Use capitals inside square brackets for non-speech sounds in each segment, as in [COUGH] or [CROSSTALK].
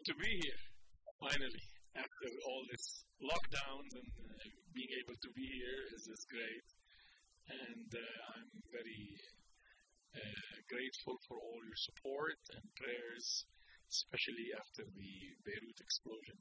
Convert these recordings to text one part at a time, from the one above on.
great to be here, finally. After all this lockdown and uh, being able to be here is, is great. And uh, I'm very uh, grateful for all your support and prayers, especially after the Beirut explosion.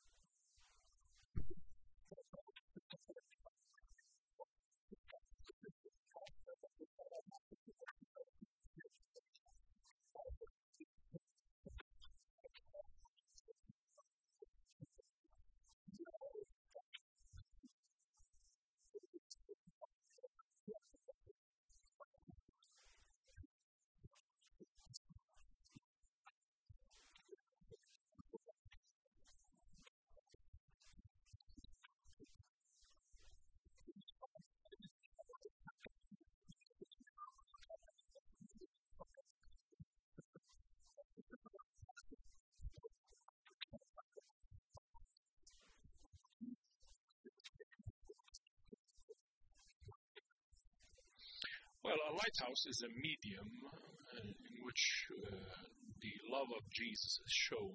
Well, a lighthouse is a medium uh, in which uh, the love of Jesus is shown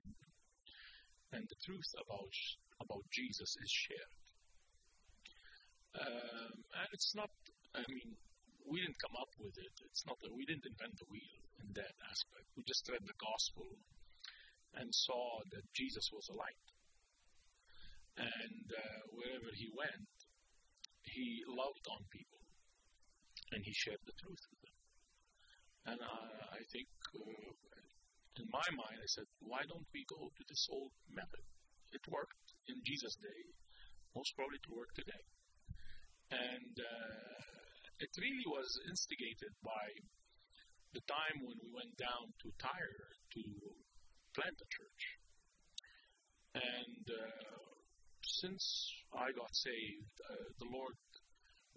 and the truth about about Jesus is shared. Um, and it's not, I mean, we didn't come up with it. It's not that we didn't invent the wheel in that aspect. We just read the gospel and saw that Jesus was a light. And uh, wherever he went, he loved on people and he shared the truth with them. And I, I think, uh, in my mind, I said, why don't we go to this old method? It worked in Jesus' day, most probably to work today. And uh, it really was instigated by the time when we went down to Tyre to plant a church. And uh, since I got saved, uh, the Lord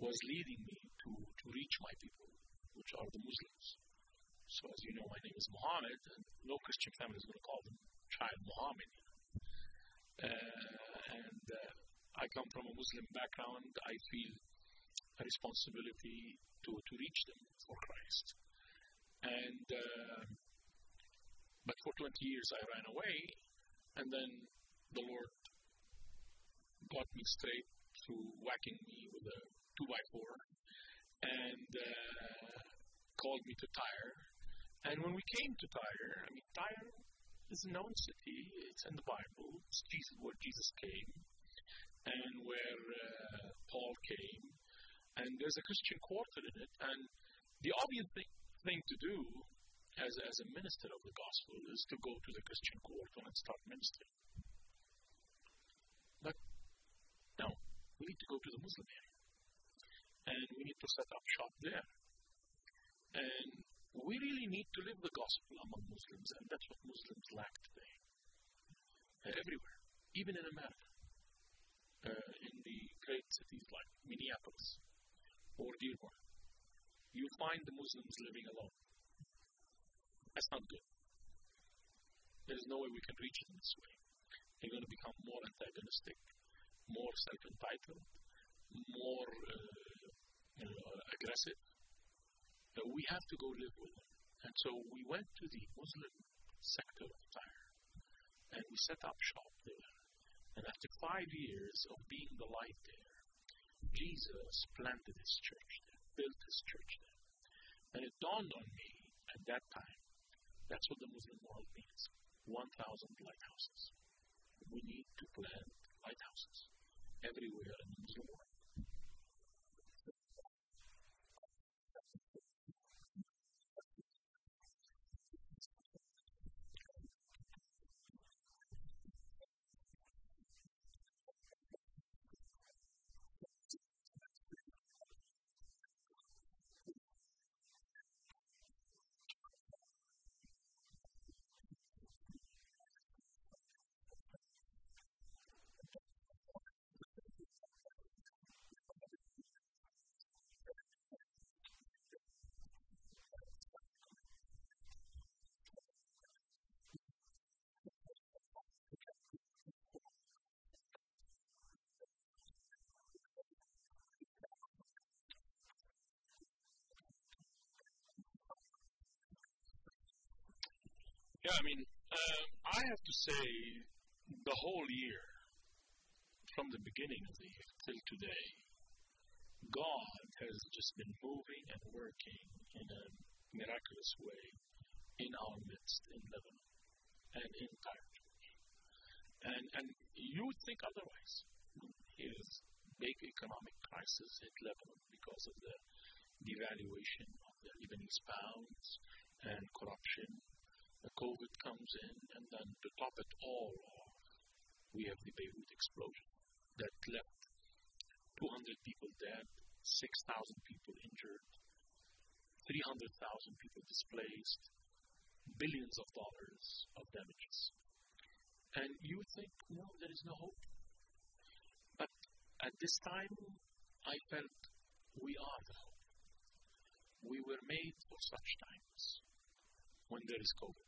was leading me to, to reach my people, which are the Muslims. So, as you know, my name is Muhammad, and no Christian family is going to call them child Muhammad. Uh, and uh, I come from a Muslim background. I feel a responsibility to, to reach them for Christ. And uh, but for 20 years I ran away, and then the Lord got me straight through whacking me with a two by four, and uh, called me to Tyre. And when we came to Tyre, I mean Tyre is a known city. It's in the Bible. It's Jesus, where Jesus came, and where uh, Paul came, and there's a Christian quarter in it. And the obvious thing, thing to do as, as a minister of the gospel is to go to the Christian quarter and start ministering. But no, we need to go to the Muslim area. And we need to set up shop there. And we really need to live the gospel among Muslims, and that's what Muslims lack today. Uh, everywhere, even in America, uh, in the great cities like Minneapolis or Dearborn, you find the Muslims living alone. That's not good. There's no way we can reach them this way. They're going to become more antagonistic, more self entitled, more uh, you know, aggressive. We have to go live with them. And so we went to the Muslim sector of Tyre and we set up shop there. And after five years of being the light there, Jesus planted his church there, built his church there. And it dawned on me at that time that's what the Muslim world needs 1,000 lighthouses. We need to plant lighthouses everywhere in the Muslim world. I mean, uh, I have to say, the whole year, from the beginning of the year till today, God has just been moving and working in a miraculous way in our midst in Lebanon and in Cairo. And, and you think otherwise. Here is big economic crisis hit Lebanon because of the devaluation of the Lebanese pounds and corruption. The COVID comes in, and then to top it all off, we have the Beirut explosion that left 200 people dead, 6,000 people injured, 300,000 people displaced, billions of dollars of damages. And you think, no, there is no hope. But at this time, I felt we are the hope. We were made for such times when there is COVID,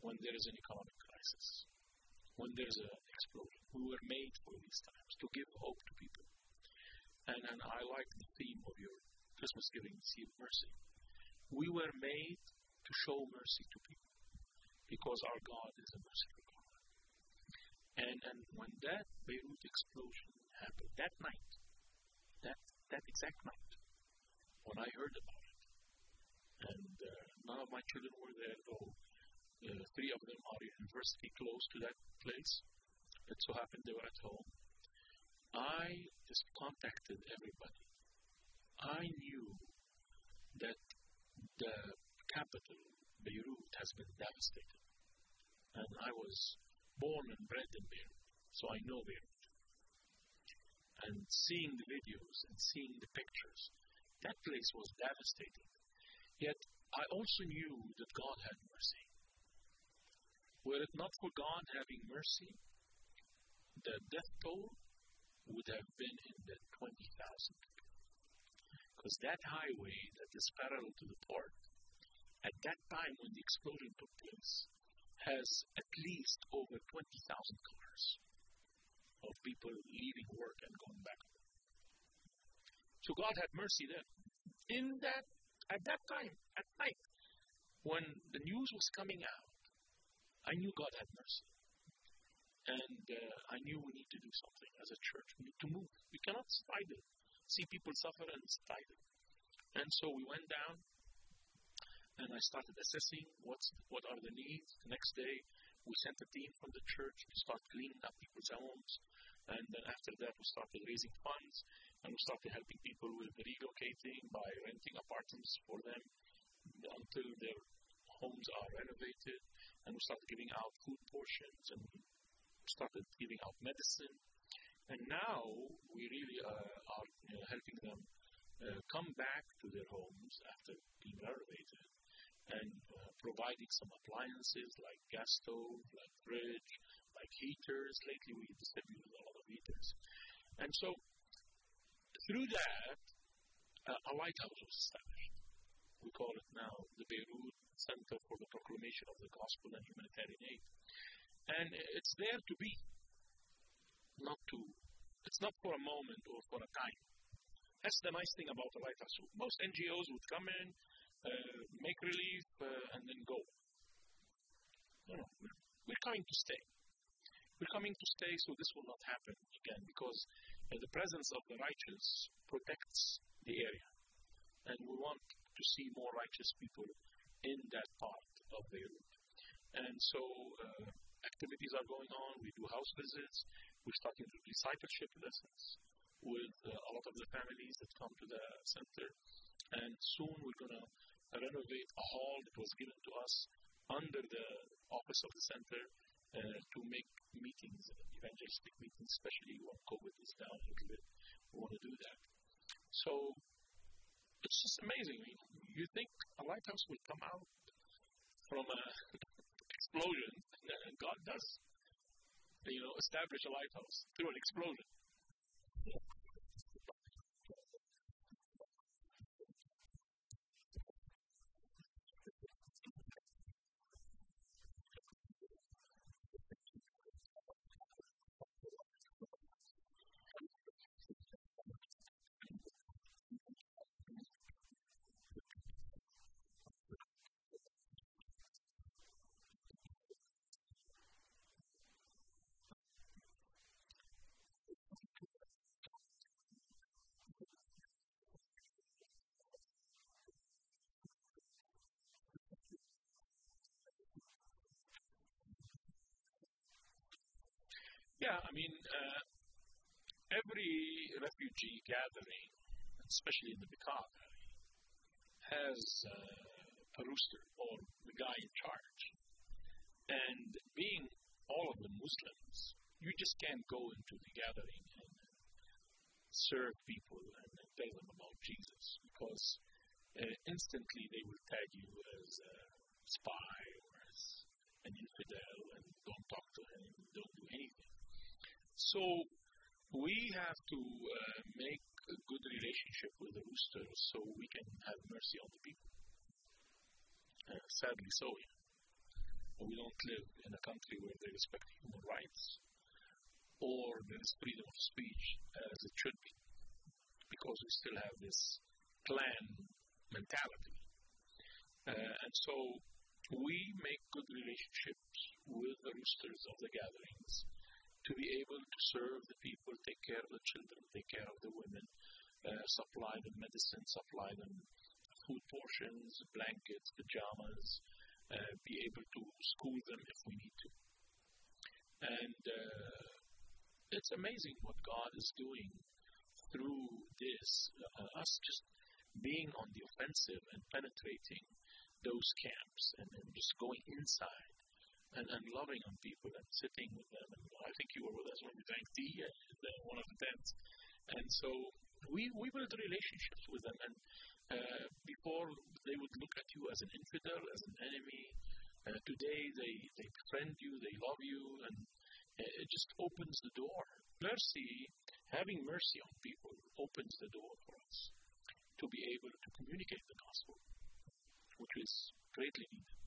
when there is an economic crisis, when there is an explosion. We were made for these times to give hope to people. And, and I like the theme of your Christmas giving, Sea of Mercy. We were made to show mercy to people because our God is a merciful God. And, and when that Beirut explosion happened, that night, that, that exact night, when I heard about it, and uh, none of my children were there, though uh, three of them are university close to that place. It so happened they were at home. I just contacted everybody. I knew that the capital, Beirut, has been devastated. And I was born and bred in Beirut, so I know Beirut. And seeing the videos and seeing the pictures, that place was devastated. Yet I also knew that God had mercy. Were it not for God having mercy, the death toll would have been in the 20,000 Because that highway that is parallel to the port, at that time when the explosion took place, has at least over 20,000 cars of people leaving work and going back. So God had mercy then. In that, at that time, at night, when the news was coming out, I knew God had mercy. And uh, I knew we need to do something as a church. We need to move. We cannot sit idle, see people suffer and sit idle. And so we went down and I started assessing what's what are the needs. The next day, we sent a team from the church to start cleaning up people's homes. And then after that, we started raising funds and we started helping people with relocating by renting apartments for them until their homes are renovated. And we started giving out food portions and started giving out medicine. And now we really uh, are you know, helping them uh, come back to their homes after being renovated and uh, providing some appliances like gas stove, like fridge, like heaters. Lately, we distributed a lot of heaters. And so, through that, uh, a lighthouse was established. We call it now the Beirut Center for the Proclamation of the Gospel and Humanitarian Aid. And it's there to be, not to, it's not for a moment or for a time. That's the nice thing about the lighthouse. Most NGOs would come in, uh, make relief, uh, and then go. No, no, we're, we're coming to stay. We're coming to stay so this will not happen again because uh, the presence of the righteous protects the area. And we want to see more righteous people in that part of Beirut. And so uh, activities are going on. We do house visits. We're starting to discipleship lessons with uh, a lot of the families that come to the center. And soon we're going to renovate a hall that was given to us under the office of the center uh, to make meetings, evangelistic meetings, especially when COVID is down a little bit. We want to do that. So it's just amazing. You think a lighthouse will come out from an explosion, God does, you know, establish a lighthouse through an explosion. Yeah, I mean, uh, every refugee gathering, especially in the Bekaa has uh, a rooster or the guy in charge. And being all of them Muslims, you just can't go into the gathering and serve people and tell them about Jesus because uh, instantly they will tag you as a spy or as an infidel and don't talk to him, don't do anything. So we have to uh, make a good relationship with the roosters so we can have mercy on the people. Uh, sadly, so. We don't live in a country where they respect human rights or there is freedom of speech as it should be, because we still have this clan mentality. Uh, and so we make good relationships with the roosters of the gatherings to be able to serve the people, take care of the children, take care of the women, uh, supply them medicine, supply them food portions, blankets, pajamas, uh, be able to school them if we need to. And uh, it's amazing what God is doing through this, uh, us just being on the offensive and penetrating those camps and, and just going inside and, and loving on people and sitting with them. And I think you were with us when we drank tea at one of the tents. And so we, we build relationships with them. And uh, before they would look at you as an infidel, as an enemy, uh, today they, they befriend you, they love you, and it just opens the door. Mercy, having mercy on people, opens the door for us to be able to communicate the gospel, which is greatly needed.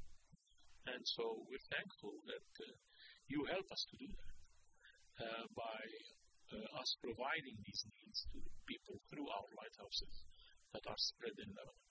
And so we're thankful that uh, you help us to do that uh, by uh, us providing these needs to people through our lighthouses that are spread in Lebanon.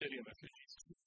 Syrian refugees.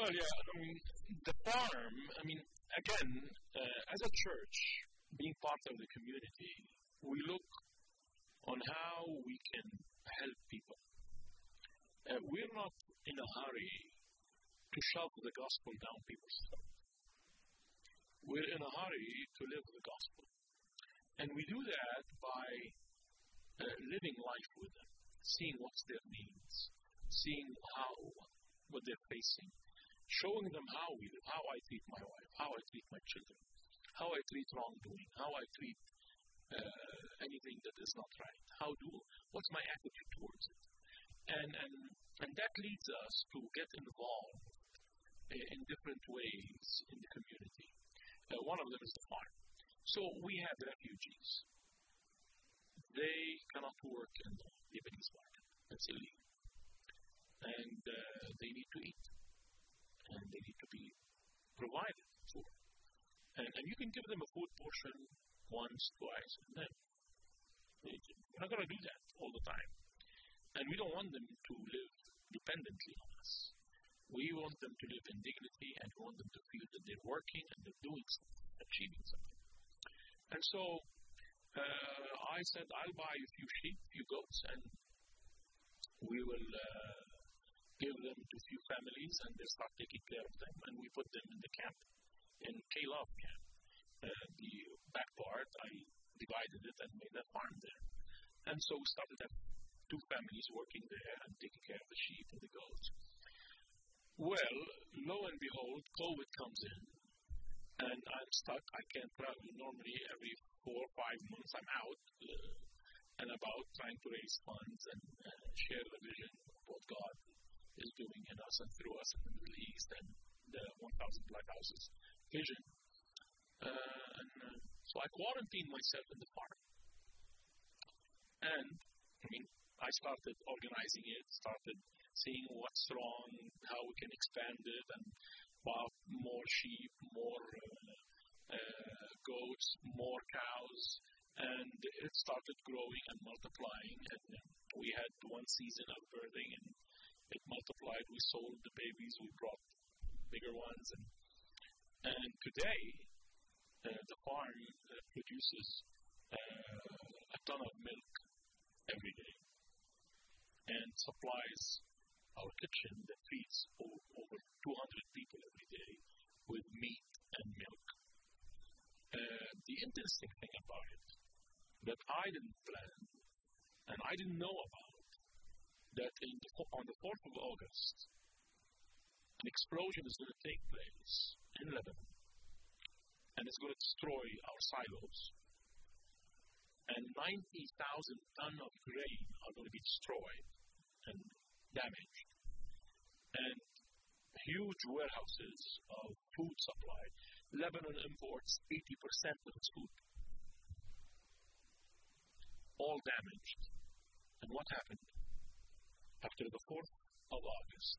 Well, yeah, I mean, the farm, I mean, again, uh, as a church, being part of the community, we look on how we can help people. Uh, we're not in a hurry to shove the gospel down people's throats. We're in a hurry to live the gospel. And we do that by uh, living life with them, seeing what's their needs, seeing how, what they're facing, showing them how we live, how I treat my wife, how I treat my children, how I treat wrongdoing, how I treat uh, anything that is not right, how do what's my attitude towards it, and and and that leads us to get involved in different ways in the community. Uh, one of them is the farm. So we have refugees. They cannot work in the Lebanese market. That's illegal. And uh, they need to eat and they need to be provided for. And, and you can give them a food portion once, twice, and then we're not going to do that all the time. And we don't want them to live dependently on us. We want them to live in dignity and we want them to feel that they're working and they're doing something, achieving something. And so uh, I said, I'll buy a few sheep, a few goats, and we will uh, give them to few families and they start taking care of them. And we put them in the camp, in Caleb camp. Uh, the back part, I divided it and made a farm there. And so we started having two families working there and taking care of the sheep and the goats. Well, lo and behold, COVID comes in, and I'm stuck. I can't travel. Normally, every four or five months, I'm out uh, and about trying to raise funds and uh, share the vision of what God is doing in us and through us in the Middle East and the 1,000 Lighthouses vision. Uh, and uh, so I quarantined myself in the farm. And, I mean, I started organizing it, started seeing what's wrong, how we can expand it, and bought more sheep, more uh, uh, goats, more cows, and it started growing and multiplying. And we had one season of birthing, and it multiplied. We sold the babies, we brought bigger ones, and and today uh, the farm uh, produces uh, a ton of milk every day and supplies our kitchen that feeds over 200 people every day with meat and milk. Uh, the interesting thing about it that I didn't plan and I didn't know about that the, on the 4th of August, an explosion is going to take place in Lebanon and it's going to destroy our silos. And 90,000 tons of grain are going to be destroyed and damaged. And huge warehouses of food supply. Lebanon imports 80% of its food. All damaged. And what happened? After the 4th of August,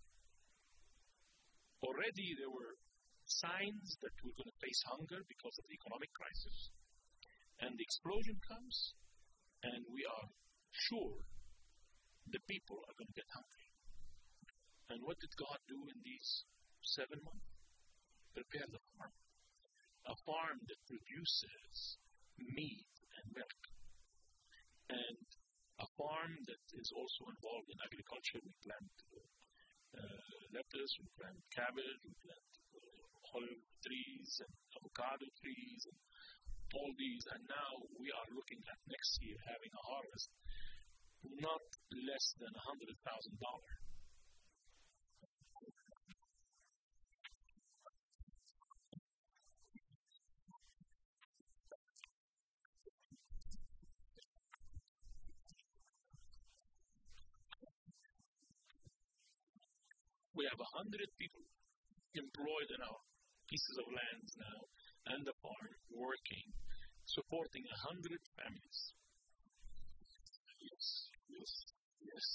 already there were signs that we're going to face hunger because of the economic crisis. And the explosion comes, and we are sure the people are going to get hungry. And what did God do in these seven months? Prepare the farm. A farm that produces meat and milk. And farm that is also involved in agriculture. We plant uh, lettuce, we plant cabbage, we plant uh, olive trees and avocado trees and all these. And now we are looking at next year having a harvest not less than $100,000 have a hundred people employed in our pieces of land now and the farm working, supporting a hundred families. Yes, yes, yes,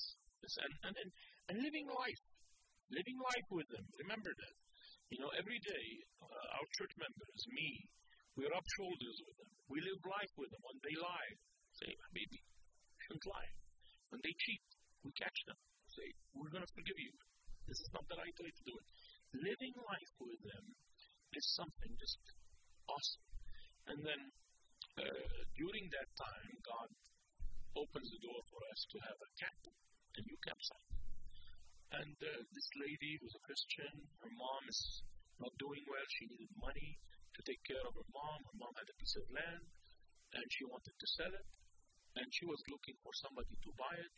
yes. And, and, and, and living life, living life with them. Remember that. You know, every day, uh, our church members, me, we rub shoulders with them. We live life with them. When they lie, say, maybe shouldn't lie. When they cheat, we catch them. Say, we're going to forgive you. This is not the right way to do it. Living life with them is something just awesome. And then uh, during that time, God opens the door for us to have a camp, a new campsite. And uh, this lady was a Christian. Her mom is not doing well. She needed money to take care of her mom. Her mom had a piece of land, and she wanted to sell it. And she was looking for somebody to buy it.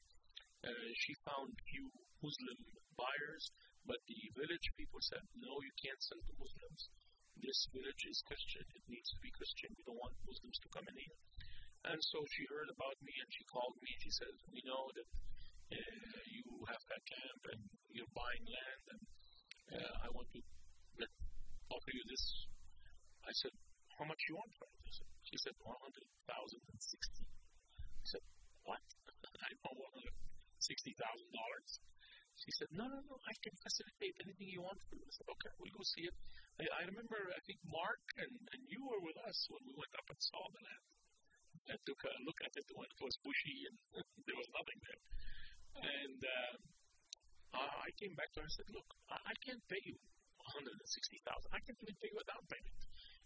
Uh, she found few Muslim buyers, but the village people said, "No, you can't sell to Muslims. This village is Christian. It needs to be Christian. We don't want Muslims to come in here." And so she heard about me and she called me and she said, We know that uh, you have that camp and you're buying land and uh, I want to let, offer you this. I said, How much you want for it? She said, $100,060. I said, What? [LAUGHS] I want $160,000. She said, No, no, no, I can facilitate anything you want for you. I said, Okay, we'll go see it. I, I remember, I think Mark and, and you were with us when we went up and saw the land. I took a look at it when it was bushy and [LAUGHS] there was nothing there. And uh, I came back to her and said, look, I, I can't pay you 160000 I can't even pay you a down payment.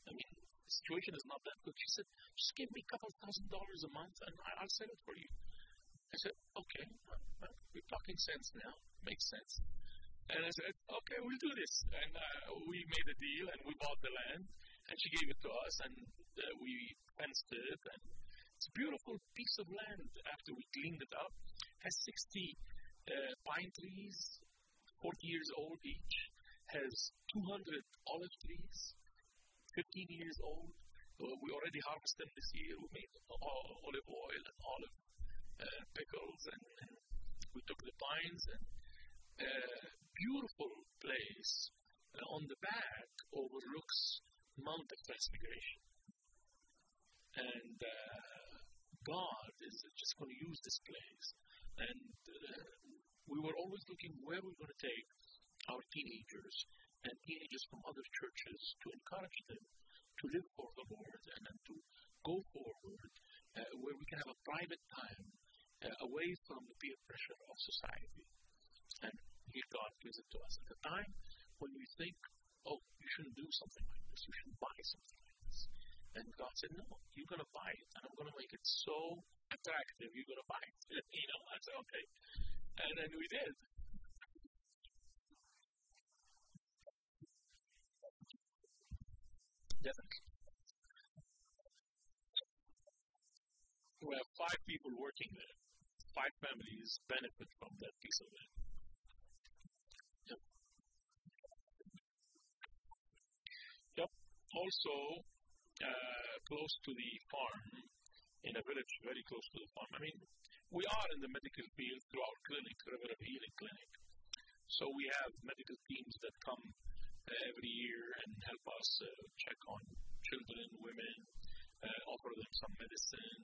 I mean, the situation is not that good. She said, just give me a couple thousand dollars a month and I, will sell it for you. I said, okay, we're talking sense now. Makes sense. And I said, okay, we'll do this. And uh, we made a deal and we bought the land and she gave it to us and uh, we fenced it. And it's a beautiful piece of land after we cleaned it up. Has 60 uh, pine trees, 40 years old each. Has 200 olive trees, 15 years old. Uh, we already harvested them this year. We made olive oil and olive uh, pickles, and, and, we took the pines and uh, beautiful place uh, on the back overlooks Mount of Transfiguration. And uh, God is just going to use this place. And uh, we were always looking where we're going to take our teenagers and teenagers from other churches to encourage them to live for the Lord and, and to go forward uh, where we can have a private time away from the peer pressure of society. And here God gives it to us at a time when we think, oh, you shouldn't do something like this, you shouldn't buy something like this. And God said, no, you're going to buy it, and I'm going to make it so attractive, you're going to buy it. [LAUGHS] you know, I said, okay. And then we did. Definitely. We have five people working there. Five families benefit from that piece of land. Yep. Yep. Also, uh, close to the farm, in a village very close to the farm. I mean, we are in the medical field through our clinic, River of Healing Clinic. So we have medical teams that come uh, every year and help us uh, check on children, women, uh, offer them some medicine,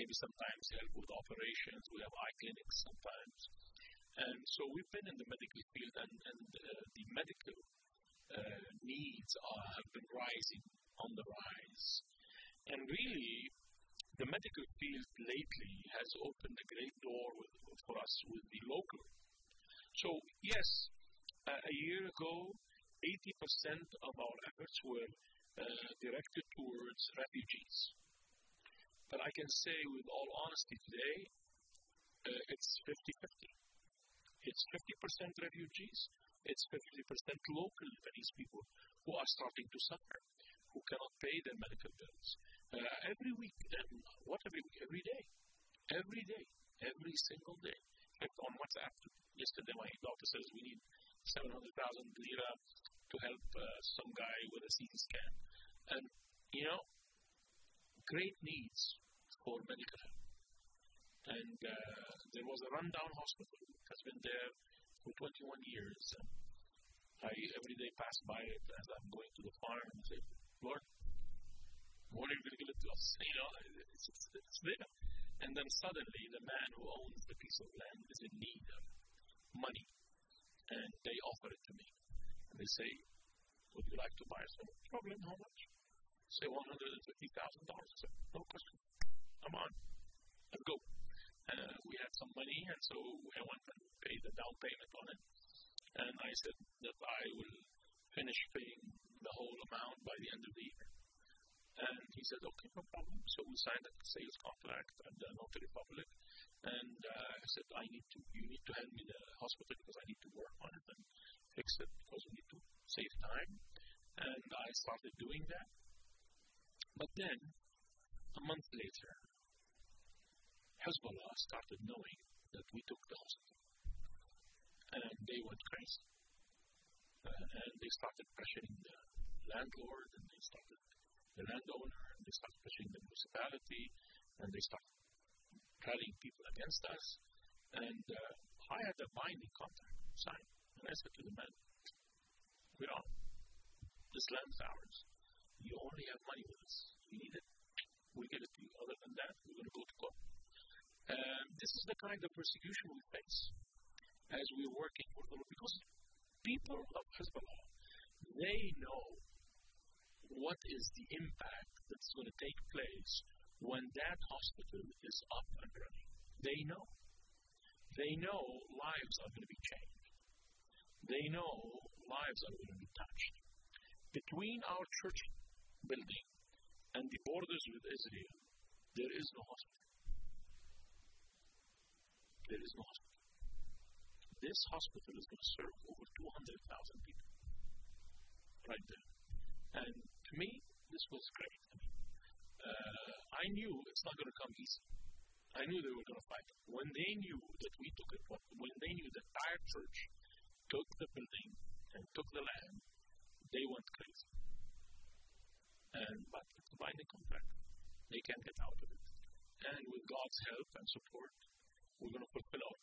maybe sometimes help with operations. We have eye clinics sometimes. And so we've been in the medical field, and, and uh, the medical uh, needs are, have been rising on the rise. And really, the medical field lately has opened a great door with, for us with the local. So, yes, uh, a year ago, 80% of our efforts were uh, directed towards refugees. But I can say with all honesty today, uh, it's 50 50. It's 50% refugees, it's 50% local Lebanese people who are starting to suffer, who cannot pay their medical bills. Uh, every week, and what every week? Every day. Every day. Every single day. In fact, on WhatsApp, yesterday my doctor says we need 700,000 lira to help uh, some guy with a CT scan. And, you know, great needs for medical help. And uh, there was a rundown hospital has been there for 21 years. I every day pass by it as I'm going to the farm and say, Lord, what are you going to give it to us? [LAUGHS] You know, it's, it's, it's there. And then suddenly the man who owns the piece of land is in need of money. And they offer it to me. And they say, Would you like to buy some? Problem, how much? Say $150,000. I said, No question. Come on. Let's go. Uh, we had some money, and so I went and paid the down payment on it. And I said that I will finish paying the whole amount by the end of the year. And he said, okay, no problem. So we signed a sales contract at the notary public. And uh, I said, I need to, you need to hand me the hospital because I need to work on it and fix it because we need to save time. And I started doing that. But then, a month later, Hezbollah started knowing that we took the hospital. And they went crazy. Uh, and they started pressuring the landlord and they started the landowner, and they start pushing the municipality, and they started rallying people against us. And uh, I had a binding contract signed, and I said to the man, "We're on. This land is ours. You only have money with us. You need it. We give it to you. Other than that, we're going to go to court." And this is the kind of persecution we face as we're working for the because people of Hezbollah, they know what is the impact that's going to take place when that hospital is up and running. They know. They know lives are going to be changed. They know lives are going to be touched. Between our church building and the borders with Israel, there is no hospital. There is no hospital. This hospital is going to serve over 200,000 people. Right there. And to me, this was great. I, mean, uh, I knew it's not going to come easy. I knew they were going to fight. When they knew that we took it, when they knew the entire church took the building and took the land, they went crazy. And but it's binding contract. They can't get out of it. And with God's help and support, we're going to fulfill our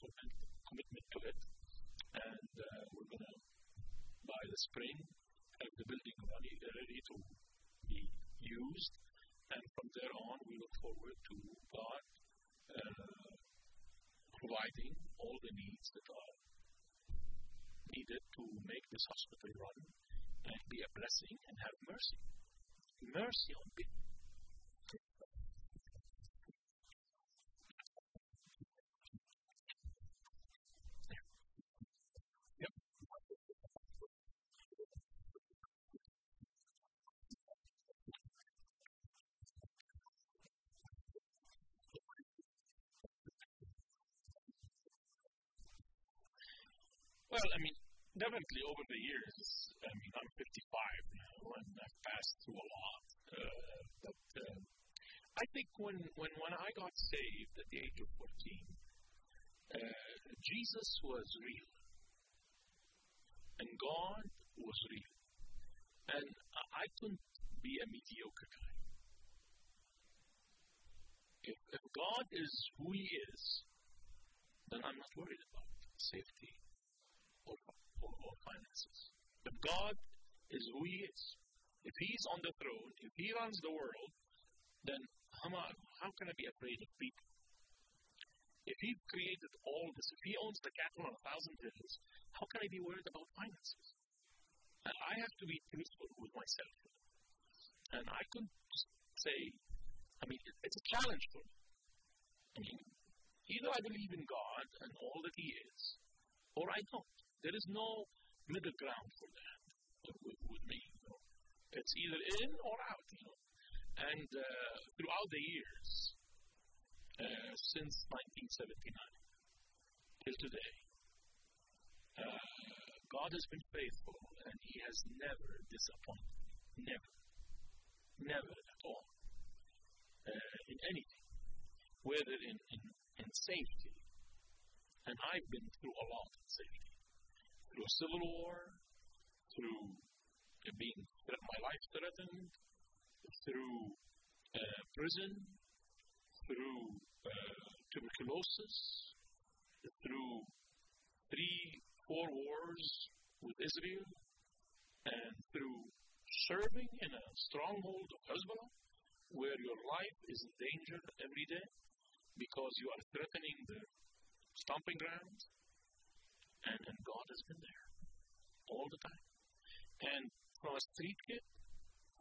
commitment to it. And uh, we're going to, by the spring, have the building ready, ready to be used. And from there on, we look forward to God uh, providing all the needs that are needed to make this hospital run and be a blessing and have mercy. Mercy on people. Well, I mean, definitely over the years, I mean, I'm 55 now, I've passed through a lot. Uh, but uh, I think when, when, when I got saved at the age of 14, uh, Jesus was real, and God was real. And I couldn't be a mediocre guy. If, if God is who He is, then I'm not worried about safety or, or, or finances. But God is who He is. If He's on the throne, if He runs the world, then how can I be afraid of people? If He created all this, if He owns the cattle on a thousand hills, how can I be worried about finances? And I have to be truthful with myself. And I could say, I mean, it's a challenge for me. I mean, either I believe in God and all that He is, or I don't. There is no middle ground for that with, with me. You know. It's either in or out, you know. And uh, throughout the years, uh, since 1979 till today, uh, God has been faithful and He has never disappointed. Never. Never at all. Uh, in anything. Whether in, in, in safety. And I've been through a lot in safety through a civil war, through being my life threatened, through uh, prison, through uh, tuberculosis, through three, four wars with Israel, and through serving in a stronghold of Hezbollah, where your life is in danger every day because you are threatening the stomping grounds and, and God has been there all the time. And from a street kid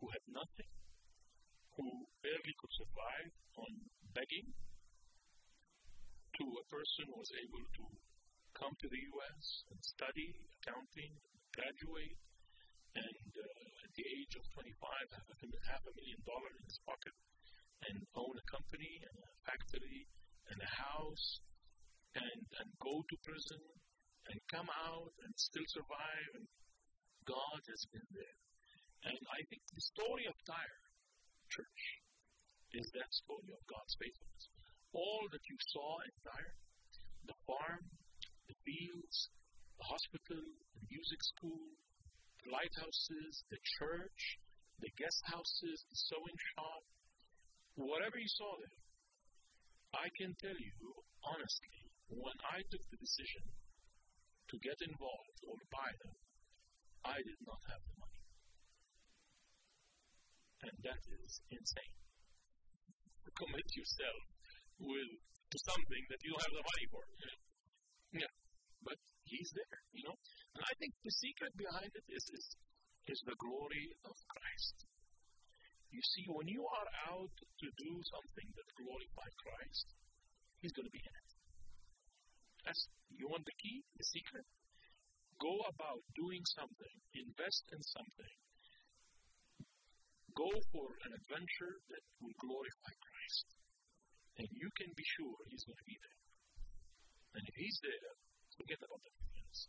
who had nothing, who barely could survive on begging, to a person who was able to come to the U.S. and study accounting, graduate, and uh, at the age of 25 have a, half a million dollars in his pocket and own a company and a factory and a house and, and go to prison and come out and still survive. And God has been there. And I think the story of Tyre Church is that story of God's faithfulness. All that you saw in Tyre, the farm, the fields, the hospital, the music school, the lighthouses, the church, the guest houses, the sewing shop, whatever you saw there, I can tell you honestly, when I took the decision to get involved or buy them, I did not have the money. And that is insane. Commit yourself with to something that you don't have the money for. Yeah. But he's there, you know. And I think the secret behind it is, is is the glory of Christ. You see, when you are out to do something that glorifies Christ, He's going to be in it. That's, you want the key, the secret? Go about doing something, invest in something, go for an adventure that will glorify Christ. And you can be sure He's going to be there. And if He's there, forget about everything else.